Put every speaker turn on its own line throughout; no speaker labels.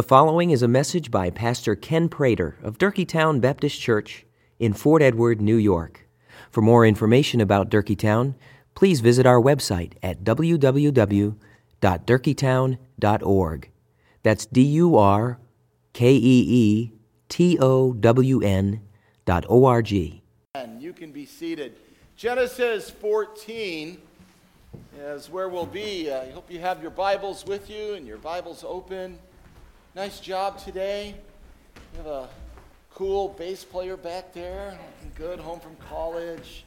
The following is a message by Pastor Ken Prater of Durkeetown Baptist Church in Fort Edward, New York. For more information about Durkeetown, please visit our website at www.durkeetown.org. That's D U R K E E T O W N dot O R G.
And you can be seated. Genesis 14 is where we'll be. Uh, I hope you have your Bibles with you and your Bibles open. Nice job today. You have a cool bass player back there, looking good, home from college.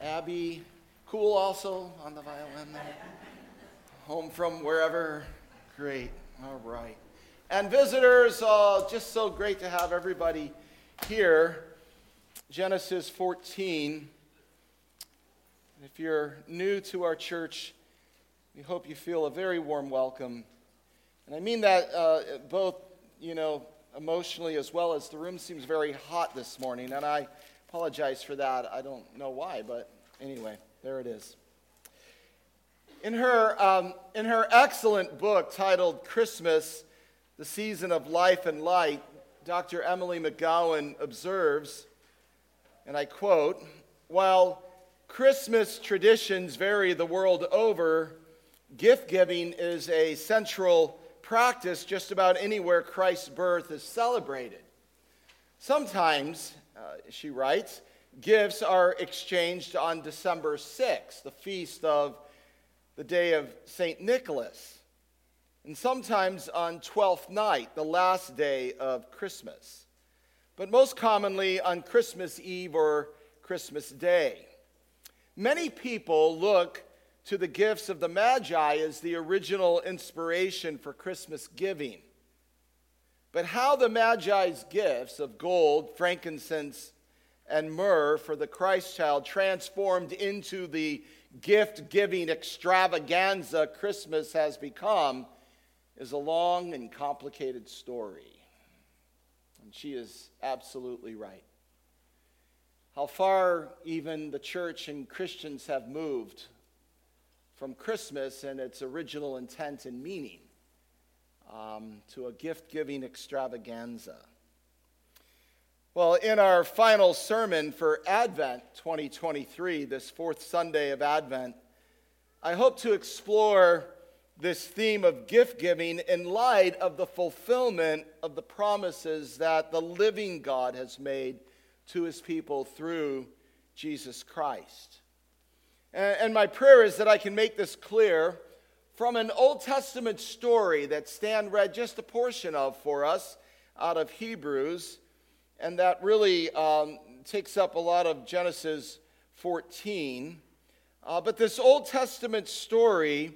Abby, cool also on the violin there. Home from wherever. Great. All right. And visitors, uh, just so great to have everybody here. Genesis 14. If you're new to our church, we hope you feel a very warm welcome. And I mean that uh, both, you know, emotionally as well as the room seems very hot this morning. And I apologize for that. I don't know why, but anyway, there it is. In her, um, in her excellent book titled Christmas, The Season of Life and Light, Dr. Emily McGowan observes, and I quote, while Christmas traditions vary the world over, gift giving is a central practice just about anywhere Christ's birth is celebrated. Sometimes, uh, she writes, gifts are exchanged on December 6th, the feast of the day of St. Nicholas, and sometimes on Twelfth Night, the last day of Christmas, but most commonly on Christmas Eve or Christmas Day. Many people look to the gifts of the Magi is the original inspiration for Christmas giving. But how the Magi's gifts of gold, frankincense, and myrrh for the Christ child transformed into the gift giving extravaganza Christmas has become is a long and complicated story. And she is absolutely right. How far even the church and Christians have moved from Christmas and its original intent and meaning um, to a gift giving extravaganza. Well, in our final sermon for Advent 2023, this fourth Sunday of Advent, I hope to explore this theme of gift giving in light of the fulfillment of the promises that the living God has made to his people through Jesus Christ. And, my prayer is that I can make this clear from an Old Testament story that Stan read just a portion of for us out of Hebrews, and that really um, takes up a lot of Genesis 14. Uh, but this Old Testament story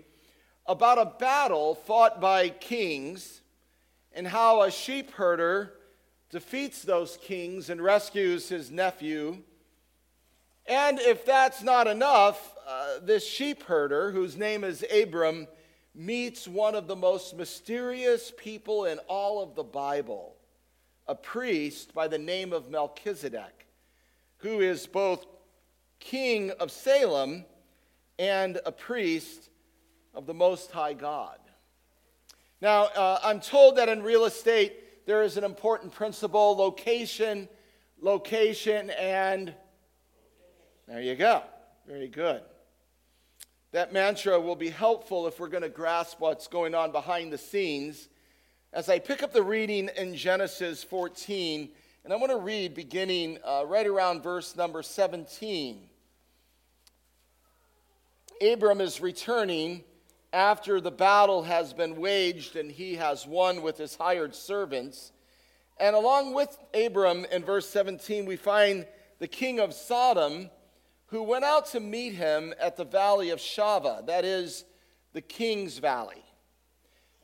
about a battle fought by kings and how a sheep herder defeats those kings and rescues his nephew and if that's not enough, uh, this sheep herder, whose name is Abram, meets one of the most mysterious people in all of the Bible, a priest by the name of Melchizedek, who is both king of Salem and a priest of the Most High God. Now, uh, I'm told that in real estate, there is an important principle location, location, and there you go. Very good. That mantra will be helpful if we're going to grasp what's going on behind the scenes. As I pick up the reading in Genesis 14, and I want to read beginning uh, right around verse number 17. Abram is returning after the battle has been waged and he has won with his hired servants. And along with Abram in verse 17, we find the king of Sodom who went out to meet him at the valley of Shaveh, that is, the king's valley.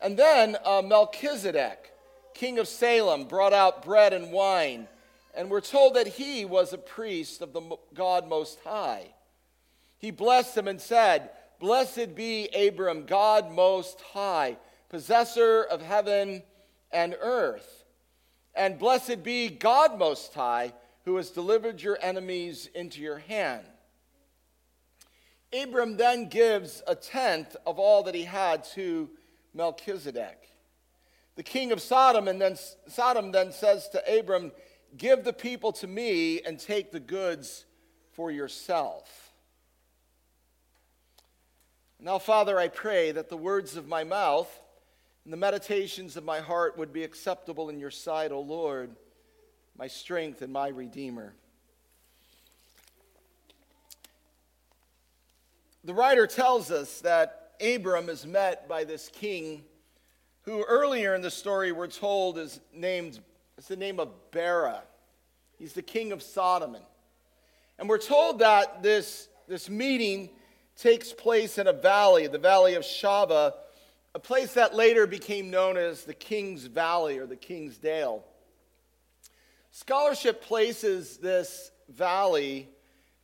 And then uh, Melchizedek, king of Salem, brought out bread and wine, and we're told that he was a priest of the God Most High. He blessed him and said, Blessed be Abram, God Most High, possessor of heaven and earth. And blessed be God Most High, who has delivered your enemies into your hand. Abram then gives a tenth of all that he had to Melchizedek. the king of Sodom, and then Sodom then says to Abram, Give the people to me and take the goods for yourself. Now, Father, I pray that the words of my mouth and the meditations of my heart would be acceptable in your sight, O Lord, my strength and my Redeemer. The writer tells us that Abram is met by this king who earlier in the story we're told is named, it's the name of Bera. He's the king of Sodom. And we're told that this, this meeting takes place in a valley, the valley of Shaveh, a place that later became known as the King's Valley or the King's Dale. Scholarship places this valley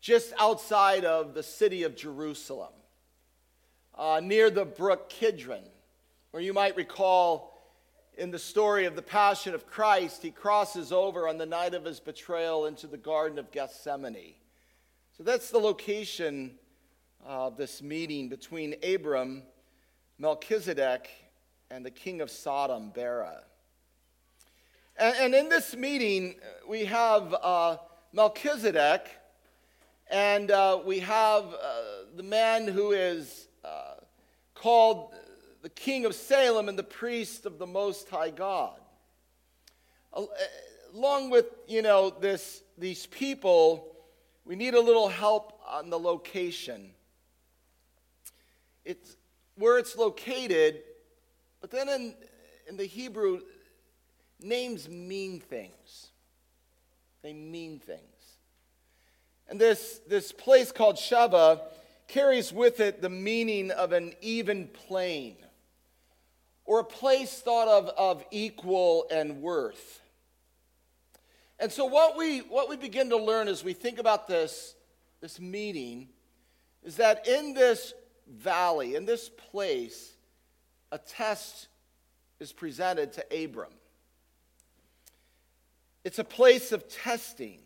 just outside of the city of Jerusalem, uh, near the brook Kidron. where you might recall in the story of the Passion of Christ, he crosses over on the night of his betrayal into the Garden of Gethsemane. So that's the location of this meeting between Abram, Melchizedek, and the king of Sodom, Bera. And, in this meeting, we have uh, Melchizedek, and uh, we have uh, the man who is uh, called the king of Salem and the priest of the Most High God. Along with, you know, this, these people, we need a little help on the location. It's where it's located, but then in, in the Hebrew, names mean things. They mean things. And this, this place called Shaveh carries with it the meaning of an even plain or a place thought of of equal and worth. And so what we what we begin to learn as we think about this this meeting is that in this valley, in this place, a test is presented to Abram. It's a place of testing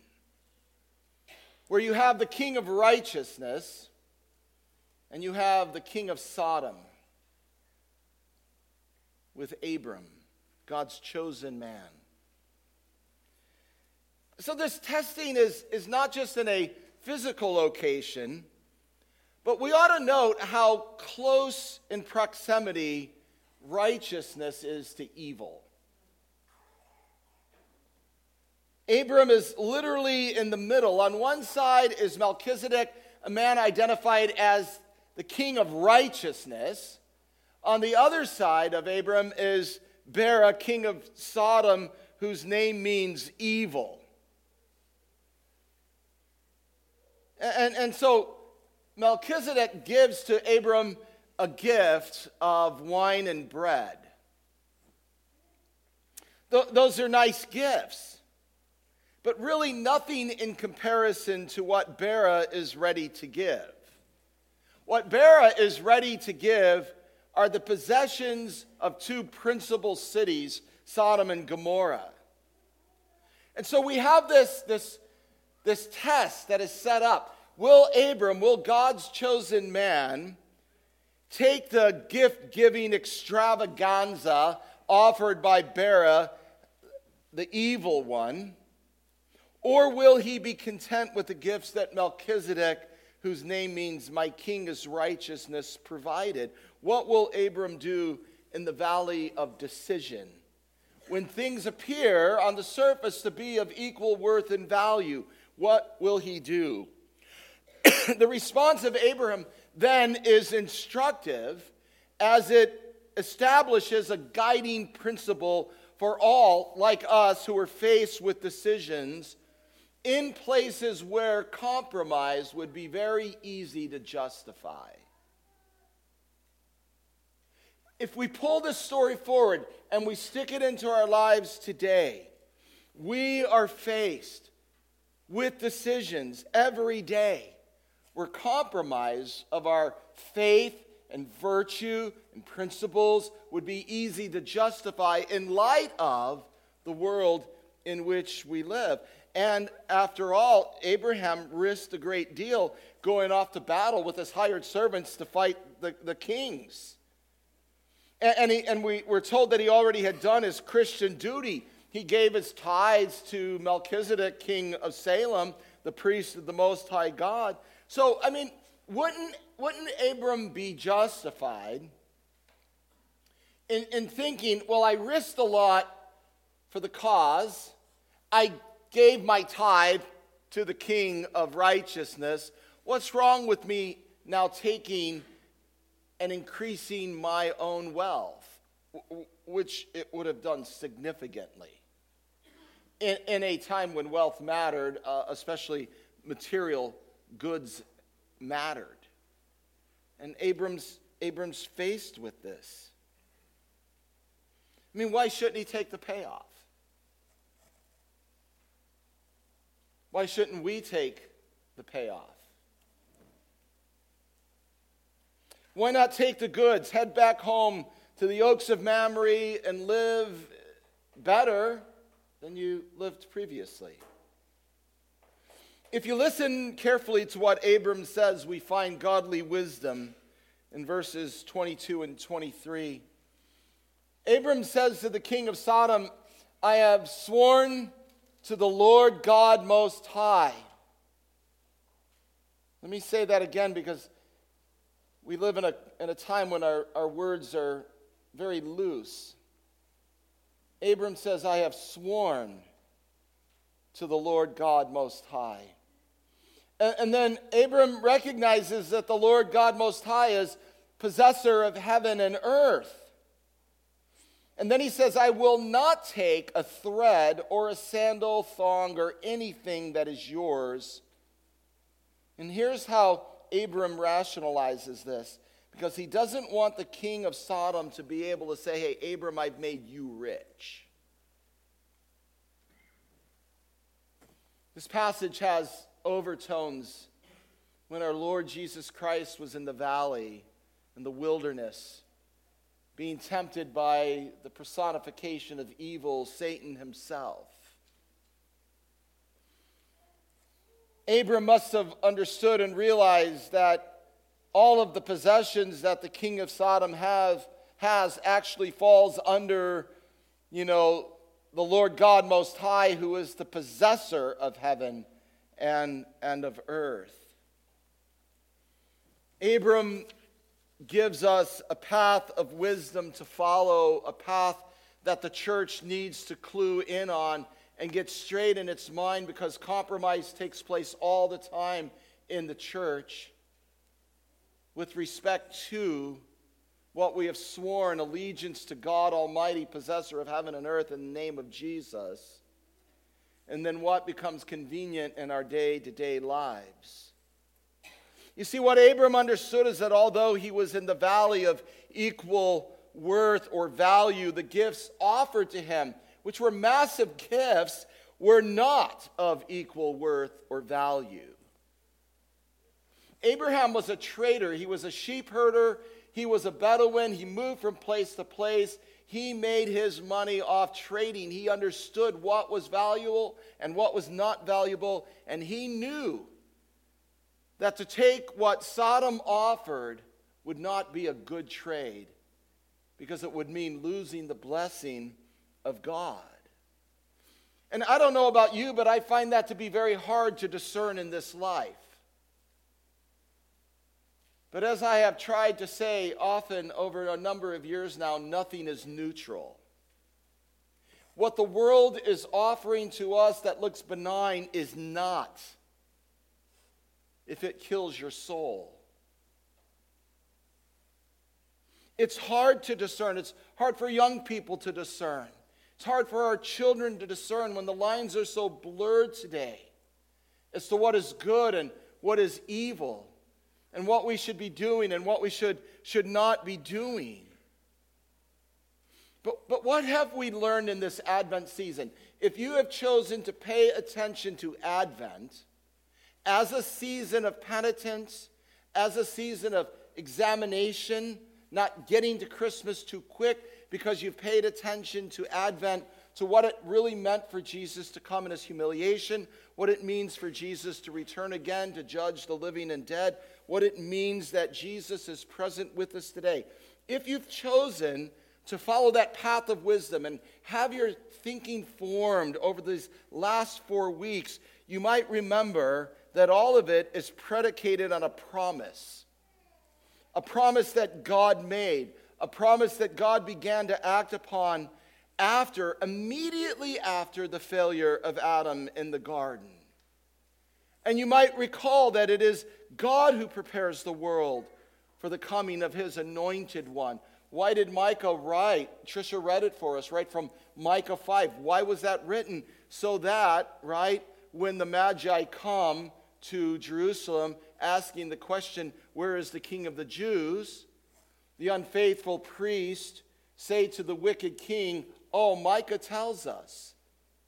where you have the king of righteousness and you have the king of Sodom with Abram, God's chosen man. So, this testing is, is not just in a physical location, but we ought to note how close in proximity righteousness is to evil. Abram is literally in the middle. On one side is Melchizedek, a man identified as the king of righteousness. On the other side of Abram is Bera, king of Sodom, whose name means evil. And, and so Melchizedek gives to Abram a gift of wine and bread. Th- those are nice gifts, but really nothing in comparison to what Bera is ready to give. What Bera is ready to give are the possessions of two principal cities, Sodom and Gomorrah. And so we have this, this, this test that is set up. Will Abram, will God's chosen man, take the gift giving extravaganza offered by Bera, the evil one, or will he be content with the gifts that Melchizedek, whose name means my king is righteousness, provided? What will Abram do in the valley of decision? When things appear on the surface to be of equal worth and value, what will he do? the response of Abraham then is instructive as it establishes a guiding principle for all like us who are faced with decisions in places where compromise would be very easy to justify if we pull this story forward and we stick it into our lives today, we are faced with decisions every day where compromise of our faith and virtue and principles would be easy to justify in light of the world in which we live. And after all, Abraham risked a great deal going off to battle with his hired servants to fight the, the kings. And, and, he, and we, we're told that he already had done his Christian duty. He gave his tithes to Melchizedek, king of Salem, the priest of the Most High God. So, I mean, wouldn't, wouldn't Abram be justified in, in thinking, well, I risked a lot for the cause, I gave my tithe to the king of righteousness. What's wrong with me now taking and increasing my own wealth, which it would have done significantly? In, in a time when wealth mattered, uh, especially material goods mattered. And Abram's, Abram's faced with this. I mean, why shouldn't he take the payoff? Why shouldn't we take the payoff? Why not take the goods, head back home to the Oaks of Mamre, and live better than you lived previously? If you listen carefully to what Abram says, we find godly wisdom in verses 22 and 23. Abram says to the king of Sodom, I have sworn to the Lord God Most High. Let me say that again because we live in a, in a time when our, our words are very loose. Abram says, I have sworn to the Lord God Most High. And, and then Abram recognizes that the Lord God Most High is possessor of heaven and earth. And then he says, I will not take a thread or a sandal, thong, or anything that is yours. And here's how Abram rationalizes this because he doesn't want the king of Sodom to be able to say, Hey, Abram, I've made you rich. This passage has overtones when our Lord Jesus Christ was in the valley, in the wilderness being tempted by the personification of evil, Satan himself. Abram must have understood and realized that all of the possessions that the king of Sodom have, has actually falls under, you know, the Lord God Most High, who is the possessor of heaven and, and of earth. Abram gives us a path of wisdom to follow, a path that the church needs to clue in on and get straight in its mind because compromise takes place all the time in the church with respect to what we have sworn allegiance to God Almighty, possessor of heaven and earth, in the name of Jesus, and then what becomes convenient in our day to day lives. You see, what Abram understood is that although he was in the valley of equal worth or value, the gifts offered to him, which were massive gifts, were not of equal worth or value. Abraham was a trader, he was a sheep herder, he was a Bedouin, he moved from place to place. He made his money off trading. He understood what was valuable and what was not valuable, and he knew that to take what Sodom offered would not be a good trade because it would mean losing the blessing of God. And I don't know about you, but I find that to be very hard to discern in this life. But as I have tried to say often over a number of years now, nothing is neutral. What the world is offering to us that looks benign is not if it kills your soul. It's hard to discern. It's hard for young people to discern. It's hard for our children to discern when the lines are so blurred today as to what is good and what is evil and what we should be doing and what we should, should not be doing. But, but what have we learned in this Advent season? If you have chosen to pay attention to Advent, as a season of penitence, as a season of examination, not getting to Christmas too quick because you've paid attention to Advent, to what it really meant for Jesus to come in his humiliation, what it means for Jesus to return again to judge the living and dead, what it means that Jesus is present with us today. if you've chosen to follow that path of wisdom and have your thinking formed over these last four weeks, you might remember that all of it is predicated on a promise. A promise that God made, a promise that God began to act upon after, immediately after the failure of Adam in the garden. And you might recall that it is God who prepares the world for the coming of his anointed one. Why did Micah write? Trisha read it for us, right from Micah 5. Why was that written? So that, right, when the Magi come to Jerusalem asking the question, Where is the king of the Jews? the unfaithful priest say to the wicked king, Oh, Micah tells us,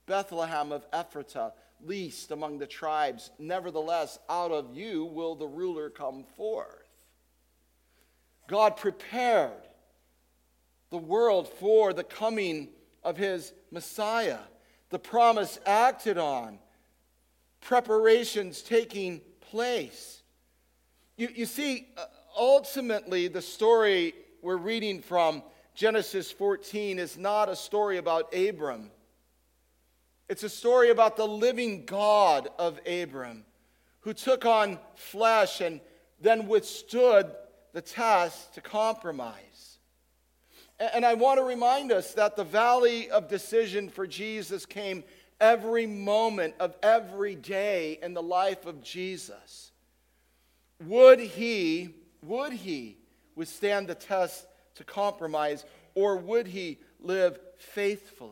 Bethlehem of Ephratah, least among the tribes, nevertheless, out of you will the ruler come forth. God prepared the world for the coming of his Messiah, the promise acted on, preparations taking place. You, you see, uh, ultimately, the story we're reading from Genesis 14 is not a story about Abram. It's a story about the living God of Abram who took on flesh and then withstood the test to compromise. And I want to remind us that the valley of decision for Jesus came every moment of every day in the life of Jesus. Would he, would he withstand the test to compromise, or would he live faithfully?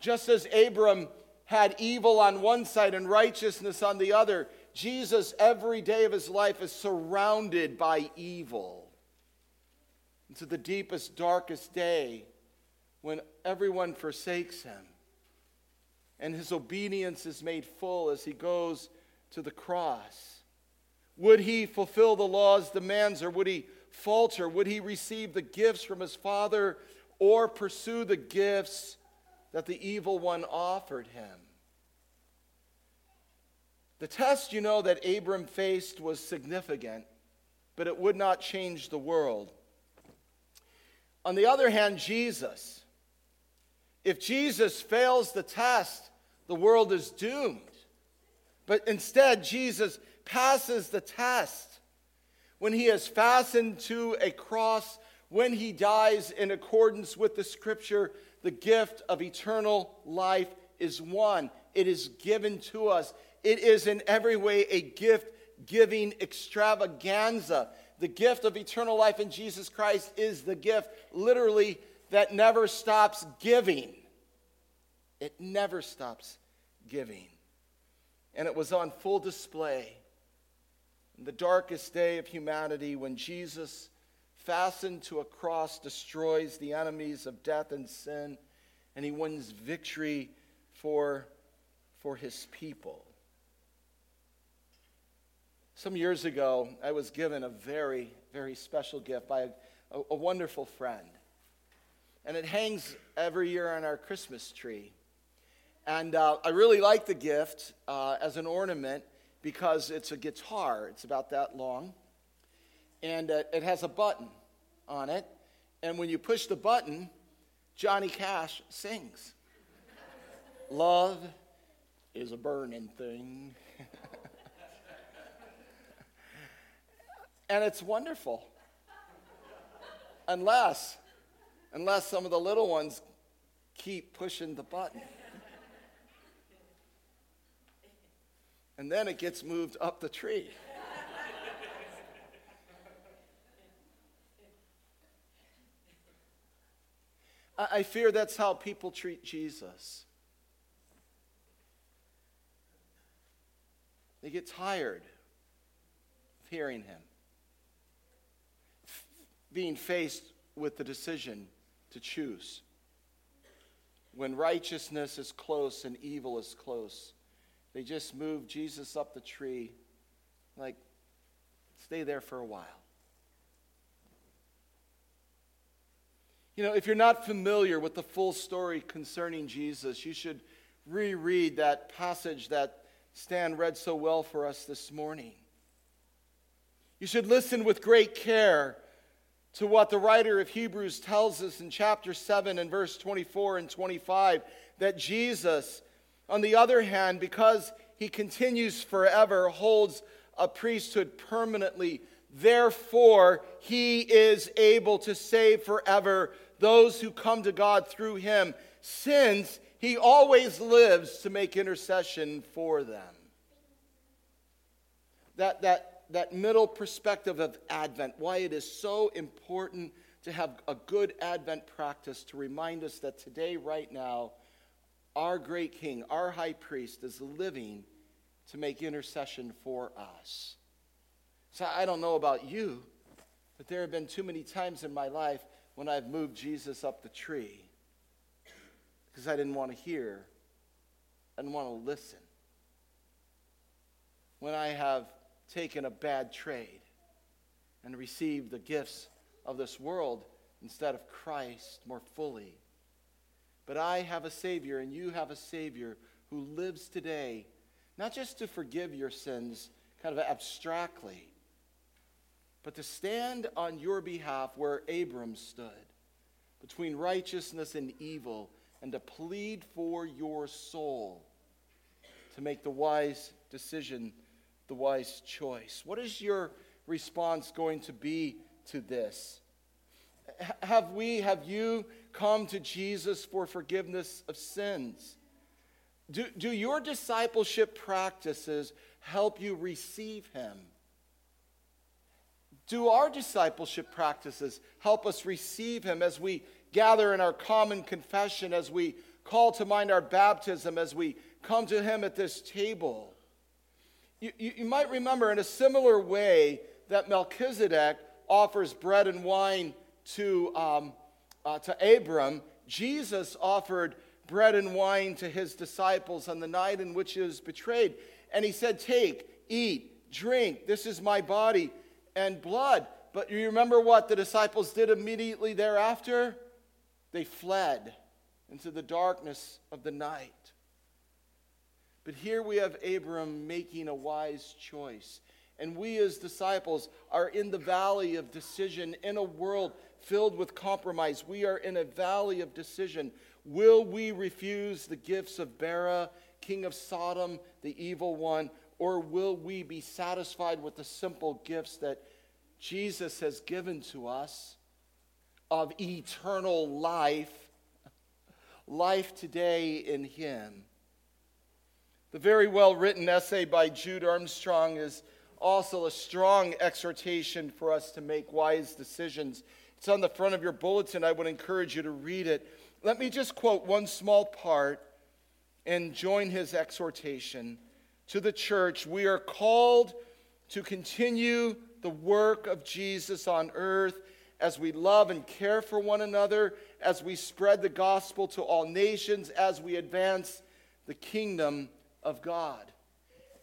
Just as Abram had evil on one side and righteousness on the other, Jesus, every day of his life, is surrounded by evil. And to the deepest, darkest day, when everyone forsakes him, and his obedience is made full as he goes to the cross. Would he fulfill the law's demands or would he falter? Would he receive the gifts from his father or pursue the gifts that the evil one offered him? The test, you know, that Abram faced was significant, but it would not change the world. On the other hand, Jesus, if Jesus fails the test, the world is doomed. But instead, Jesus passes the test when he is fastened to a cross, when he dies in accordance with the scripture, the gift of eternal life is won. It is given to us. It is in every way a gift giving extravaganza. The gift of eternal life in Jesus Christ is the gift, literally, that never stops giving. It never stops giving. And it was on full display in the darkest day of humanity when Jesus, fastened to a cross, destroys the enemies of death and sin, and he wins victory for, for his people. Some years ago, I was given a very, very special gift by a, a, wonderful friend. And it hangs every year on our Christmas tree. And uh, I really like the gift uh, as an ornament because it's a guitar. It's about that long. And uh, it has a button on it. And when you push the button, Johnny Cash sings. Love is a burning thing. and it's wonderful. Unless, unless some of the little ones keep pushing the button. and then it gets moved up the tree. I fear that's how people treat Jesus. They get tired of hearing him, being faced with the decision to choose. When righteousness is close and evil is close, they just moved Jesus up the tree, like, stay there for a while. You know, if you're not familiar with the full story concerning Jesus, you should reread that passage that Stan read so well for us this morning. You should listen with great care to what the writer of Hebrews tells us in chapter 7 and verse 24 and 25 that Jesus, on the other hand, because he continues forever, holds a priesthood permanently. Therefore, he is able to save forever those who come to God through him, since he always lives to make intercession for them. That, that, that middle perspective of Advent, why it is so important to have a good Advent practice to remind us that today, right now, our great King, our high priest, is living to make intercession for us. So I don't know about you, but there have been too many times in my life when I've moved Jesus up the tree because I didn't want to hear, I didn't want to listen. When I have taken a bad trade and received the gifts of this world instead of Christ more fully. But I have a Savior, and you have a Savior who lives today, not just to forgive your sins kind of abstractly, but to stand on your behalf where Abram stood, between righteousness and evil, and to plead for your soul to make the wise decision, the wise choice. What is your response going to be to this? Have we, have you come to Jesus for forgiveness of sins? Do, do your discipleship practices help you receive Him? Do our discipleship practices help us receive Him as we gather in our common confession, as we call to mind our baptism, as we come to Him at this table? You, you, you might remember in a similar way that Melchizedek offers bread and wine to, um, uh, to Abram, Jesus offered bread and wine to his disciples on the night in which he was betrayed. And he said, Take, eat, drink, this is my body and blood. But you remember what the disciples did immediately thereafter? They fled into the darkness of the night. But here we have Abram making a wise choice. And we as disciples are in the valley of decision in a world filled with compromise. We are in a valley of decision. Will we refuse the gifts of Bera, king of Sodom, the evil one, or will we be satisfied with the simple gifts that Jesus has given to us of eternal life, life today in Him? The very well written essay by Jude Armstrong is also a strong exhortation for us to make wise decisions. It's on the front of your bulletin. I would encourage you to read it. Let me just quote one small part and join his exhortation to the church. We are called to continue the work of Jesus on earth as we love and care for one another, as we spread the gospel to all nations, as we advance the kingdom of God.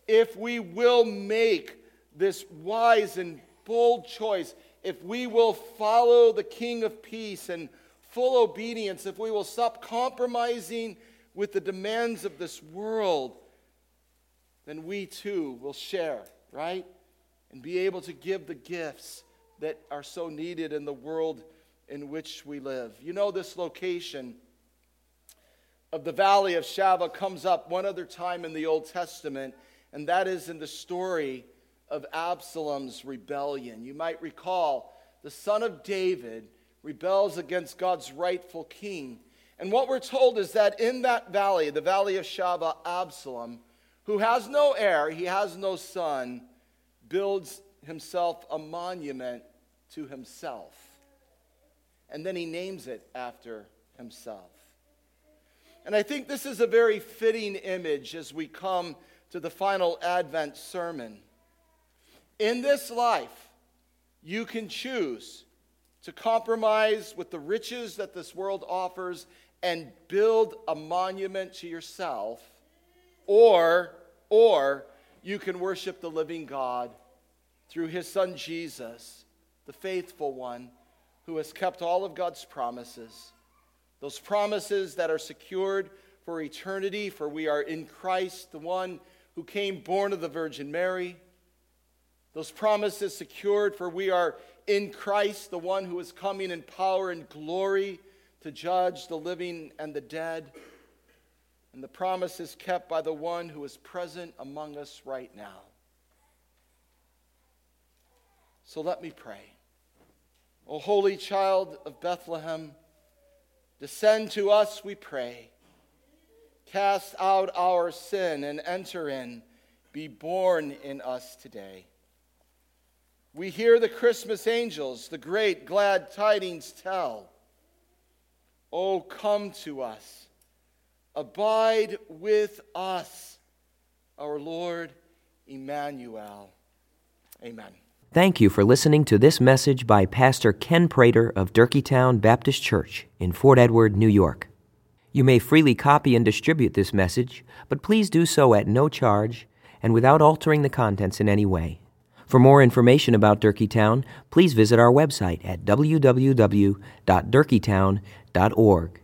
If we will make this wise and bold choice, if we will follow the King of Peace and full obedience, if we will stop compromising with the demands of this world, then we too will share, right? And be able to give the gifts that are so needed in the world in which we live. You know, this location of the valley of Shaveh comes up one other time in the Old Testament, and that is in the story of Absalom's rebellion. You might recall the son of David rebels against God's rightful king. And what we're told is that in that valley, the valley of Shaveh, Absalom, who has no heir, he has no son, builds himself a monument to himself. And then he names it after himself. And I think this is a very fitting image as we come to the final Advent sermon. In this life, you can choose to compromise with the riches that this world offers and build a monument to yourself, or, or you can worship the living God through his son Jesus, the faithful one who has kept all of God's promises. Those promises that are secured for eternity, for we are in Christ, the one who came born of the Virgin Mary those promises secured, for we are in Christ, the one who is coming in power and glory to judge the living and the dead. And the promise is kept by the one who is present among us right now. So let me pray. O holy child of Bethlehem, descend to us, we pray. Cast out our sin and enter in. Be born in us today. We hear the Christmas angels, the great glad tidings tell. Oh, come to us. Abide with us, our Lord Emmanuel. Amen.
Thank you for listening to this message by Pastor Ken Prater of Durkeetown Baptist Church in Fort Edward, New York. You may freely copy and distribute this message, but please do so at no charge and without altering the contents in any way. For more information about Durkeetown, please visit our website at www.durkeetown.org.